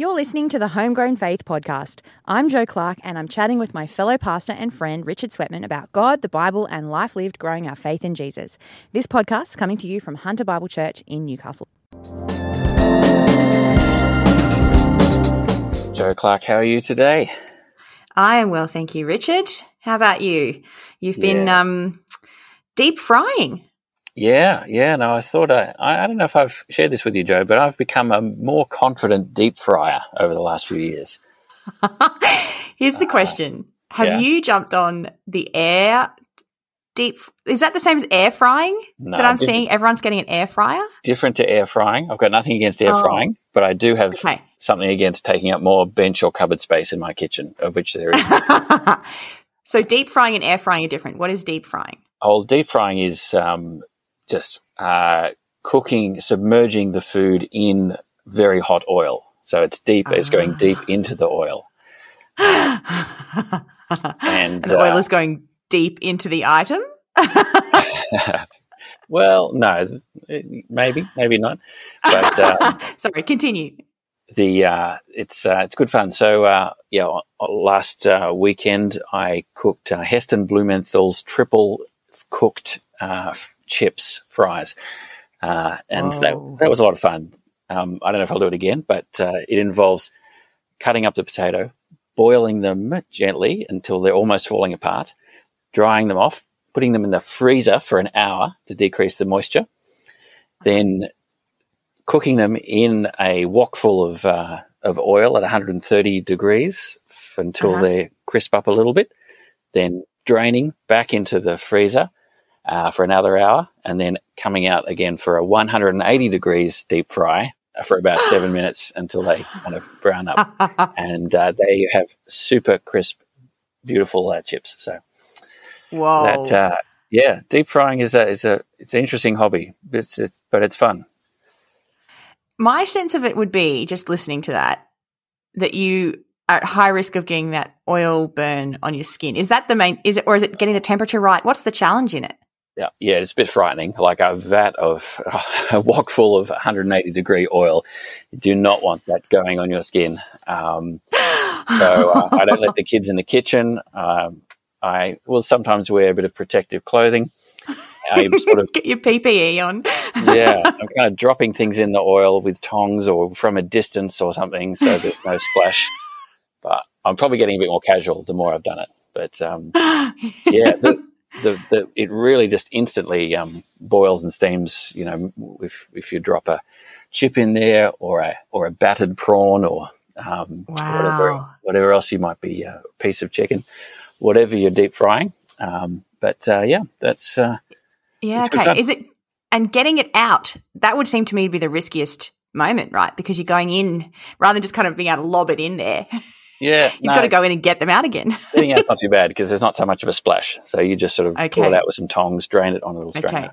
You're listening to the Homegrown Faith podcast. I'm Joe Clark, and I'm chatting with my fellow pastor and friend Richard Sweatman about God, the Bible, and life lived growing our faith in Jesus. This podcast is coming to you from Hunter Bible Church in Newcastle. Joe Clark, how are you today? I am well, thank you, Richard. How about you? You've been Yeah. um, deep frying. Yeah, yeah. No, I thought I, I, I don't know if I've shared this with you, Joe, but I've become a more confident deep fryer over the last few years. Here's the question Have yeah. you jumped on the air deep? Is that the same as air frying? No, that I'm seeing everyone's getting an air fryer? Different to air frying. I've got nothing against air Oh. frying, but I do have Okay. something against taking up more bench or cupboard space in my kitchen, of which there is. so deep frying and air frying are different. What is deep frying? oh, deep frying is um, just uh, cooking, submerging the food in very hot oil. So it's deep. It's going Ah. deep into the oil. and And, the oil uh, is going deep into the item. well, no, maybe, maybe not. But uh, Sorry, continue. the uh, it's uh, it's good fun. So uh, yeah, last uh, weekend I cooked uh, Heston Blumenthal's triple cooked uh, f- chips fries, uh, and that that was a lot of fun. Um, I don't know if I'll do it again, but uh, it involves cutting up the potato, boiling them gently until they're almost falling apart, drying them off, putting them in the freezer for an hour to decrease the moisture, then cooking them in a wok full of uh, of oil at 130 degrees f- until Uh-huh. they crisp up a little bit, then draining back into the freezer uh, for another hour, and then coming out again for a 180 degrees deep fry for about seven minutes until they kind of brown up, and uh, there you have super crisp, beautiful uh, chips. So wow. that uh, yeah, deep frying is a is a it's an interesting hobby. It's, it's but it's fun. My sense of it would be just listening to that that you are at high risk of getting that oil burn on your skin. Is that the main? Is it or is it getting the temperature right? What's the challenge in it? Yeah, yeah, it's a bit frightening. Like a vat of a wok full of 180 degree oil. You do not want that going on your skin. Um, so uh, I don't let the kids in the kitchen. Um, I will sometimes wear a bit of protective clothing. I sort of Get your PPE on. yeah, I'm kind of dropping things in the oil with tongs or from a distance or something, so there's no splash. But I'm probably getting a bit more casual the more I've done it. But um, yeah, the, the, the it really just instantly um, boils and steams. You know, if if you drop a chip in there or a or a battered prawn or um, whatever Wow. whatever else you might be a piece of chicken, whatever you're deep frying. Um, but uh, yeah, that's uh, Yeah, okay. Is it and getting it out? That would seem to me to be the riskiest moment, right? Because you're going in rather than just kind of being able to lob it in there. yeah. You've got to go in and get them out again. Getting out's not too bad because there's not so much of a splash. So you just sort of pull it out with some tongs, drain it on a little strainer.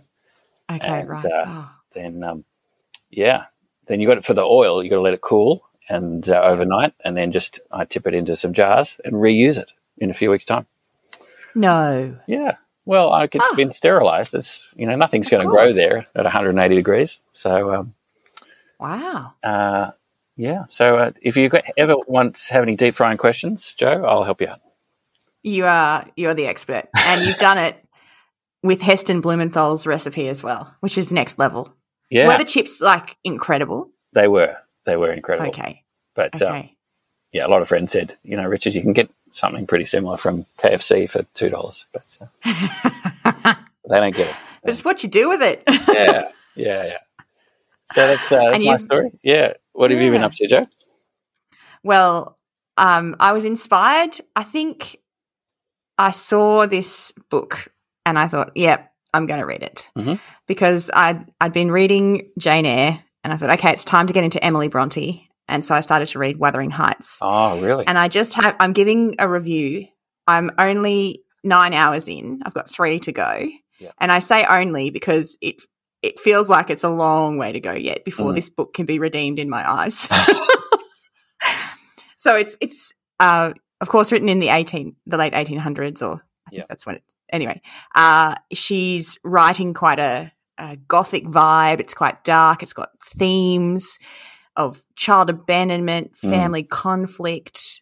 Okay, And, right. uh, Oh. Then, um, yeah, then you got it for the oil. You got to let it cool and uh, overnight, and then just I tip it into some jars and reuse it in a few weeks' time. No. Yeah. Well, I it's Ah. been sterilized. It's you know nothing's going to grow there at 180 degrees. So um, Wow. uh, yeah. So uh, if you ever want to have any deep frying questions, Joe, I'll help you out. You are you're the expert. And you've done it with Heston Blumenthal's recipe as well, which is next level. Yeah, Were the chips like incredible? they were. They were incredible. Okay. But um, yeah, a lot of friends said, you know, Richard, you can get something pretty similar from KFC for two dollars, but uh, they don't get it. but it's what you do with it. Yeah, yeah, yeah. So that's uh, that's my story. Yeah. What have you been up to, Joe? Well, um, I was inspired. I think I saw this book and I thought, yep, I'm going to read it Mhm. because I'd, I'd been reading Jane Eyre and I thought, okay, it's time to get into Emily Bronte. And so I started to read Wuthering Heights. Oh, really? And I just have, I'm giving a review. I'm only nine hours in, I've got three to go. Yeah. And I say only because it, it feels like it's a long way to go yet before Mm. this book can be redeemed in my eyes. so it's it's uh, of course written in the eighteen the late eighteen hundreds or I think Yeah. that's when it's anyway. Uh, she's writing quite a, a gothic vibe. It's quite dark. It's got themes of child abandonment, Mm. family conflict,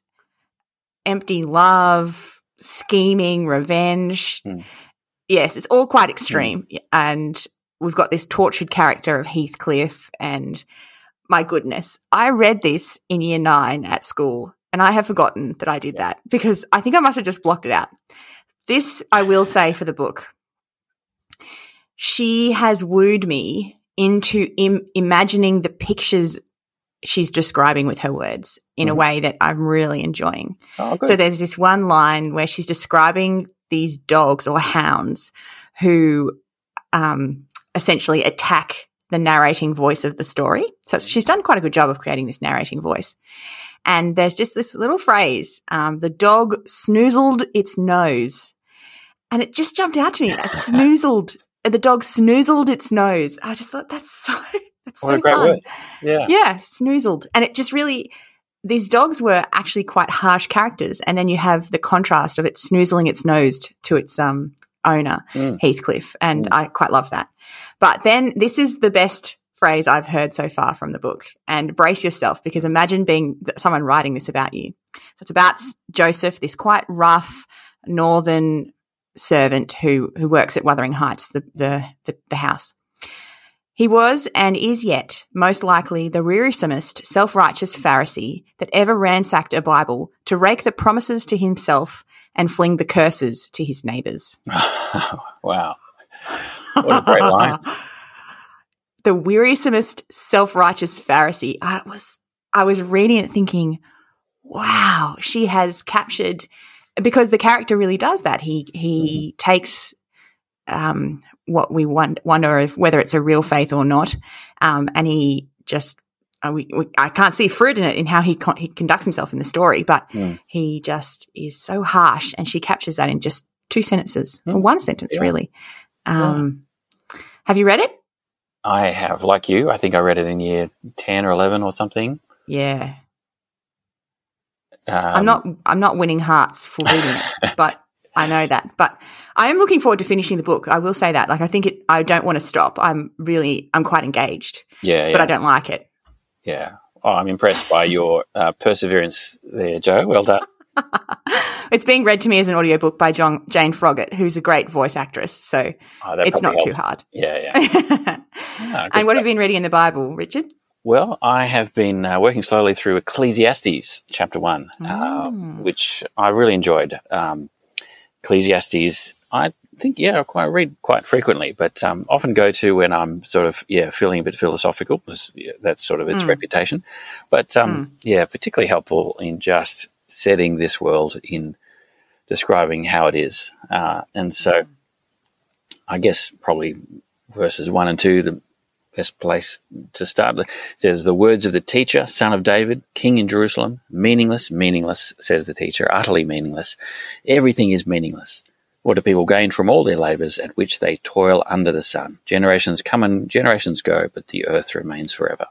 empty love, scheming, revenge. Mm. Yes, it's all quite extreme. And we've got this tortured character of Heathcliff. And my goodness, I read this in year nine at school. And I have forgotten that I did that because I think I must have just blocked it out. This, I will say for the book, she has wooed me into Im- imagining the pictures she's describing with her words in a Mhm. way that I'm really enjoying. Oh. So there's this one line where she's describing these dogs or hounds who um, essentially attack the narrating voice of the story. So she's done quite a good job of creating this narrating voice. And there's just this little phrase um, the dog snoozled its nose. And it just jumped out to me. A snoozled. The dog snoozled its nose. I just thought that's so that's what so a great fun. word. Yeah. Yeah, snoozled. And it just really, these dogs were actually quite harsh characters. And then you have the contrast of it snoozling its nose to its um, owner, Mm. Heathcliff. And Mm. I quite love that. But then this is the best phrase I've heard so far from the book. And brace yourself because imagine being someone writing this about you. So it's about Joseph, this quite rough northern servant who, who works at Wuthering Heights, the, the, the, the house. He was and is yet most likely the wearisomest self righteous Pharisee that ever ransacked a Bible to rake the promises to himself and fling the curses to his neighbors. wow. What a great line. the wearisomest self righteous Pharisee. I was I was reading it thinking, wow, she has captured because the character really does that. He he takes um, what we won- wonder if whether it's a real faith or not, um, and he just. Uh, we, we, I can't see fruit in it in how he con- he conducts himself in the story, but Mm. he just is so harsh, and she captures that in just two sentences, or Mm. one sentence, Yeah. really. Um, Have you read it? I have, like you, I think I read it in year 10 or 11 or something. Yeah, Um, I'm not. I'm not winning hearts for reading it, but I know that. But I am looking forward to finishing the book. I will say that. Like, I think it. I don't want to stop. I'm really. I'm quite engaged, Yeah, yeah. but I don't like it. Yeah. Oh, I'm impressed by your uh, perseverance there, Joe. Well done. it's being read to me as an audiobook by John, Jane Froggatt, who's a great voice actress. So Oh, it's not probably too hard. Yeah, yeah. Ah, good and what have you been reading in the Bible, Richard? Well, I have been uh, working slowly through Ecclesiastes chapter one, Mm. uh, which I really enjoyed. Um, Ecclesiastes, I think, yeah, I quite read quite frequently, but um, often go to when I'm sort of, yeah, feeling a bit philosophical. That's sort of its Mm. reputation. But um, yeah, particularly helpful in just setting this world in describing how it is. Uh, and so I guess probably verses one and two, the best place to start. It says, The words of the teacher, son of David, king in Jerusalem, meaningless, meaningless, says the teacher, utterly meaningless. Everything is meaningless. What do people gain from all their labours at which they toil under the sun? Generations come and generations go, but the earth remains forever.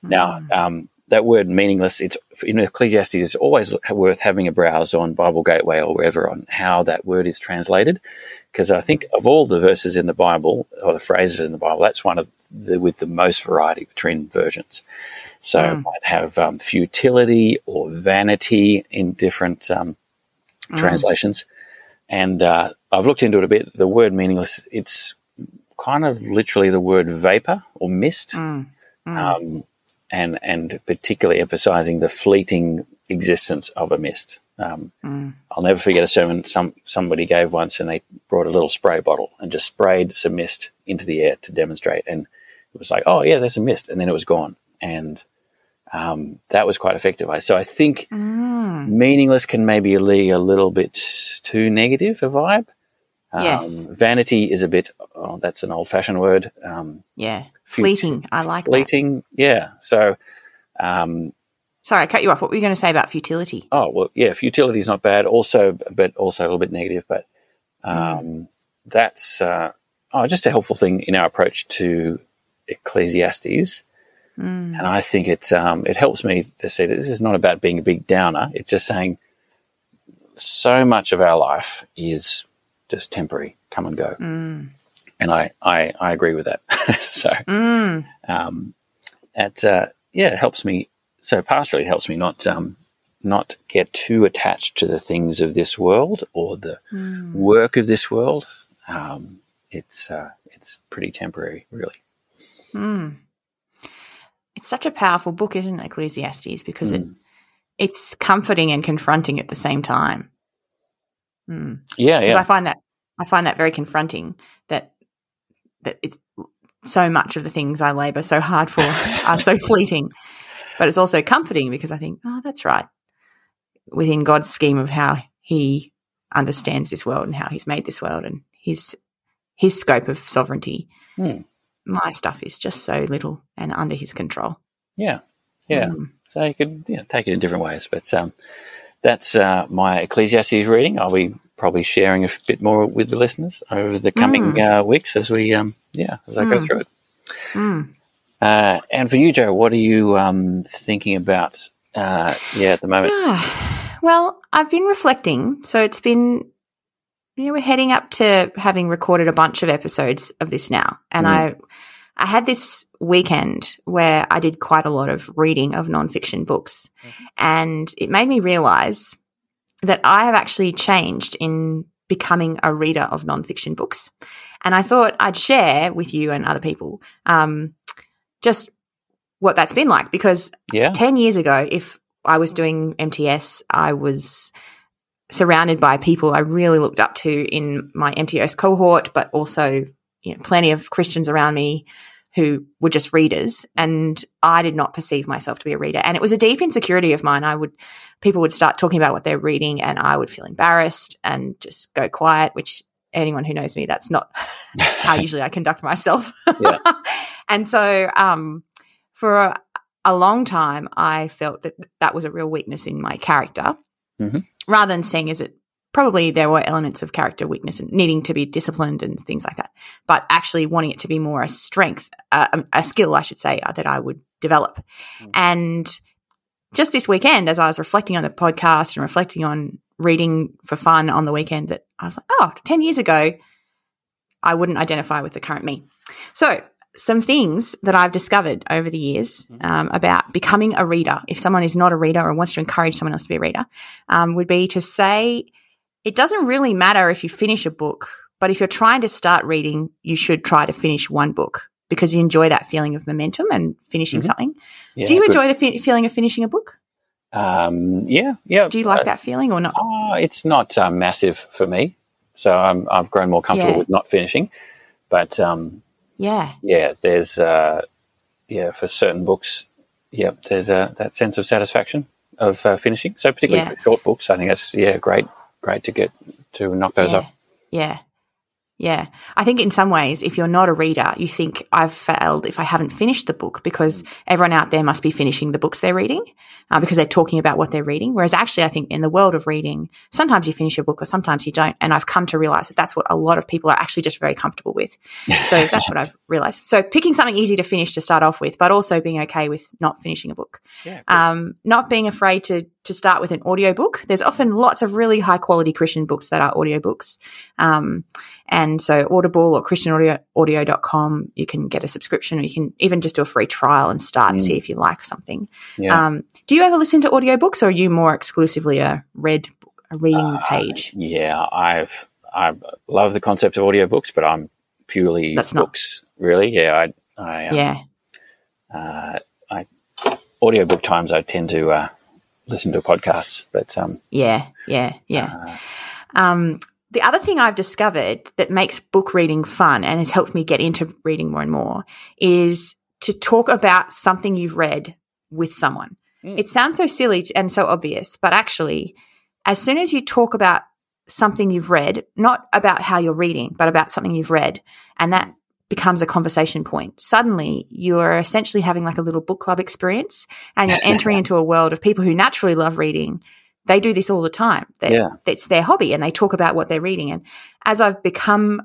Now, um, that word meaningless, it's in Ecclesiastes, it's always worth having a browse on Bible Gateway or wherever on how that word is translated. Because I think of all the verses in the Bible or the phrases in the Bible, that's one of the with the most variety between versions. So it might have um, futility or vanity in different um, translations. And uh, I've looked into it a bit. The word meaningless, it's kind of literally the word vapor or mist Mm. um, and and particularly emphasizing the fleeting existence of a mist. Um, Mm. I'll never forget a sermon some somebody gave once, and they brought a little spray bottle and just sprayed some mist into the air to demonstrate, and it was like, oh yeah, there's a mist, and then it was gone, and um, that was quite effective. I So I think Mm. meaningless can maybe be a little bit too negative a vibe. Um, Yes. Vanity is a bit. Oh, that's an old-fashioned word. Um, Yeah, fleeting. I like that. fleeting. Yeah. So, um, Sorry, I cut you off. What were you going to say about futility? oh well, yeah, futility is not bad. Also, but also a little bit negative. But um, that's uh, oh, just a helpful thing in our approach to Ecclesiastes. Mm. And I think it um, it helps me to see that this is not about being a big downer. It's just saying so much of our life is just temporary, come and go. Mm. And I, I, I agree with that. so Mm. um, at uh, yeah, it helps me. So pastorally, it helps me not um, not get too attached to the things of this world or the Mm. work of this world. Um, it's uh, it's pretty temporary, really. Mm. It's such a powerful book, isn't it, Ecclesiastes? Because it Mm. it's comforting and confronting at the same time. Mm. Yeah, yeah, I find that I find that very confronting. That that it's so much of the things I labour so hard for are so fleeting, but it's also comforting because I think, oh, that's right. Within God's scheme of how He understands this world and how He's made this world and His His scope of sovereignty, Hmm. My stuff is just so little and under His control. yeah, yeah. Mm. So you could you know, take it in different ways, but um, that's uh, my Ecclesiastes reading. I'll be probably sharing a bit more with the listeners over the coming uh, weeks as we um, yeah as I go Mm. through it. Mm. Uh, and for you, Joe, what are you um, thinking about? Uh, yeah, at the moment. Ah, well, I've been reflecting. So it's been, you know, we're heading up to having recorded a bunch of episodes of this now, and Mm. I, I had this weekend where I did quite a lot of reading of nonfiction books, and it made me realize that I have actually changed in becoming a reader of nonfiction books, and I thought I'd share with you and other people, um, just what that's been like. Because Yeah, 10 years ago, if I was doing MTS, I was surrounded by people I really looked up to in my MTS cohort, but also you know, plenty of Christians around me who were just readers. And I did not perceive myself to be a reader. And it was a deep insecurity of mine. I would, people would start talking about what they're reading, and I would feel embarrassed and just go quiet, which anyone who knows me, that's not how usually I conduct myself. Yeah. and so, um, for a, a long time, I felt that that was a real weakness in my character, Mhm. Rather than seeing as it probably there were elements of character weakness and needing to be disciplined and things like that, but actually wanting it to be more a strength, uh, a, a skill, I should say, uh, that I would develop. Mm. And just this weekend, as I was reflecting on the podcast and reflecting on reading for fun on the weekend, that I was like, oh, 10 years ago, I wouldn't identify with the current me. So, some things that I've discovered over the years um, about becoming a reader, if someone is not a reader or wants to encourage someone else to be a reader, um, would be to say it doesn't really matter if you finish a book, but if you're trying to start reading, you should try to finish one book because you enjoy that feeling of momentum and finishing Mhm. something. yeah. Do you good. enjoy the fi- feeling of finishing a book? Um, yeah, yeah. Do you like that feeling or not? Oh, it's not uh, massive for me, so I'm, I've grown more comfortable Yeah. with not finishing. But um, Yeah. yeah, there's uh, yeah for certain books, yeah, there's uh, that sense of satisfaction of uh, finishing. So particularly Yeah. for short books, I think that's yeah great, great to get to knock those yeah. off. Yeah. Yeah. I think in some ways, if you're not a reader, you think I've failed if I haven't finished the book because everyone out there must be finishing the books they're reading uh, because they're talking about what they're reading. Whereas actually, I think in the world of reading, sometimes you finish a book or sometimes you don't. And I've come to realize that that's what a lot of people are actually just very comfortable with. So that's what I've realized. So picking something easy to finish to start off with, but also being okay with not finishing a book. Yeah, Um, not being afraid to to start with an audiobook. There's often lots of really high quality Christian books that are audiobooks. Um, and so Audible or christianaudio.com, you can get a subscription or you can even just do a free trial and start and Mm. see if you like something. yeah. Um, do you ever listen to audiobooks or are you more exclusively a read a reading Uh, page? Yeah, I've I love the concept of audiobooks, but I'm purely That's not- Really, yeah. I, I um, yeah. uh, I audiobook times I tend to uh, listen to podcasts, but um, Yeah, yeah, yeah. uh, Um, the other thing I've discovered that makes book reading fun and has helped me get into reading more and more is to talk about something you've read with someone. Mm. It sounds so silly and so obvious, but actually, as soon as you talk about something you've read, not about how you're reading, but about something you've read, and that becomes a conversation point, suddenly you're essentially having like a little book club experience and you're entering into a world of people who naturally love reading. They do this all the time. They, Yeah. It's their hobby and they talk about what they're reading. And as I've become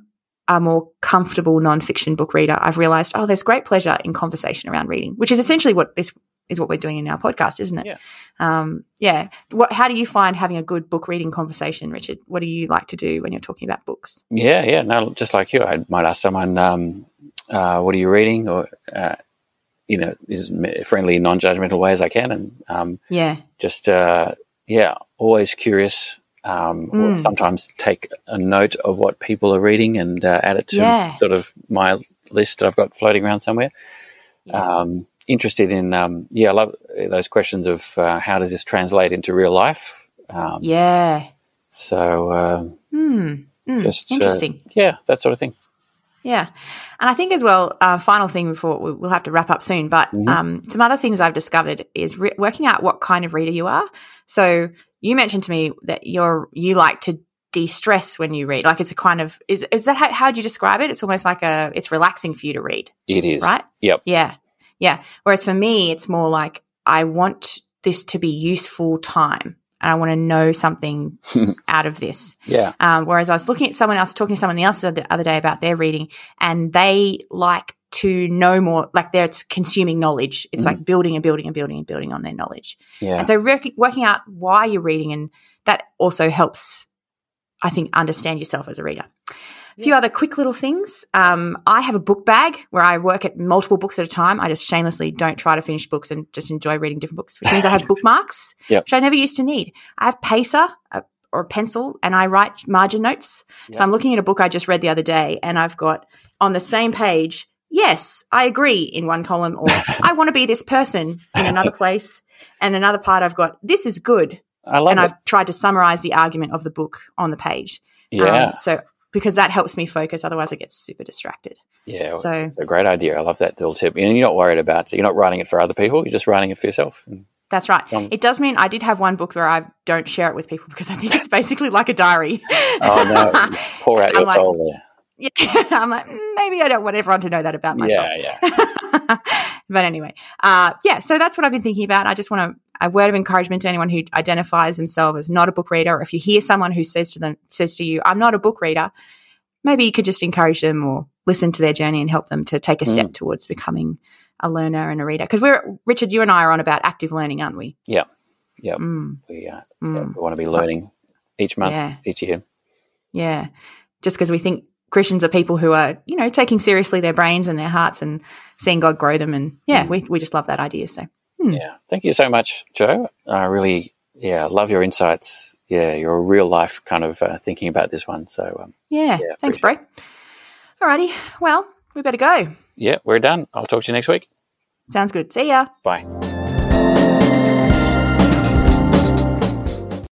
a more comfortable nonfiction book reader, I've realized, oh, there's great pleasure in conversation around reading, which is essentially what this is what we're doing in our podcast, isn't it? Yeah. Um, yeah. What, how do you find having a good book reading conversation, Richard? What do you like to do when you're talking about books? yeah, yeah. No, just like you, I might ask someone, um, uh, "What are you reading?" or uh, you know, as friendly, non-judgmental way as I can, and um, yeah, just uh, yeah, always curious. Um, Mm. will Sometimes take a note of what people are reading and uh, add it to Yeah. sort of my list that I've got floating around somewhere. Yeah. Interested in um, yeah, I love those questions of uh, how does this translate into real life. Um, yeah. So um, Hmm. Mm, just uh, interesting. yeah, that sort of thing. Yeah. And I think as well, uh, final thing before we- we'll have to wrap up soon, but Mhm. um, some other things I've discovered is re- working out what kind of reader you are. So you mentioned to me that you're you like to de-stress when you read. Like it's a kind of is is that how how would you describe it? It's almost like a it's relaxing for you to read, It is right? Yep. Yeah. Yeah. Whereas for me, it's more like I want this to be useful time. And I want to know something out of this. Yeah. Um, whereas I was looking at someone else, talking to someone else the other day about their reading, and they like to know more, like they're it's consuming knowledge. It's Mm. like building and building and building and building on their knowledge. Yeah. And so rec- working out why you're reading, and that also helps, I think, understand yourself as a reader. A few other quick little things. Um, I have a book bag where I work at multiple books at a time. I just shamelessly don't try to finish books and just enjoy reading different books, which means I have bookmarks, Yep. which I never used to need. I have Pacer a, or a pencil, and I write margin notes. Yep. So I'm looking at a book I just read the other day, and I've got on the same page, yes, I agree in one column, or I want to be this person in another place. And another part I've got, this is good. I love and it. I've tried to summarize the argument of the book on the page. Um, yeah. so because that helps me focus, otherwise I get super distracted. yeah. So It's a great idea. I love that little tip. And you're not worried about you're not writing it for other people. You're just writing it for yourself. That's right. Um, it does mean I did have one book where I don't share it with people because I think it's basically like a diary. Oh no! Pour out your like, soul there. Yeah, I'm like, "Mm, maybe I don't want everyone to know that about myself. Yeah, yeah. but anyway, uh, yeah, so that's what I've been thinking about. I just want to a word of encouragement to anyone who identifies themselves as not a book reader, or if you hear someone who says to them says to you, "I'm not a book reader," maybe you could just encourage them or listen to their journey and help them to take a step towards becoming a learner and a reader. Because we're Richard, you and I are on about active learning, aren't we? Yeah. Yep. Mm, We, uh, mm. yeah, we want to be So- learning each month, Yeah. each year. Yeah. Just because we think Christians are people who are, you know, taking seriously their brains and their hearts and seeing God grow them. And yeah, Mm. we, we just love that idea. So. Yeah. Thank you so much, Joe. I really, yeah, love your insights. Yeah, you're real life kind of uh, thinking about this one. So, um, yeah. Yeah, Thanks, bro. Alrighty. Well, we better go. yeah, we're done. I'll talk to you next week. Sounds good. See ya. Bye.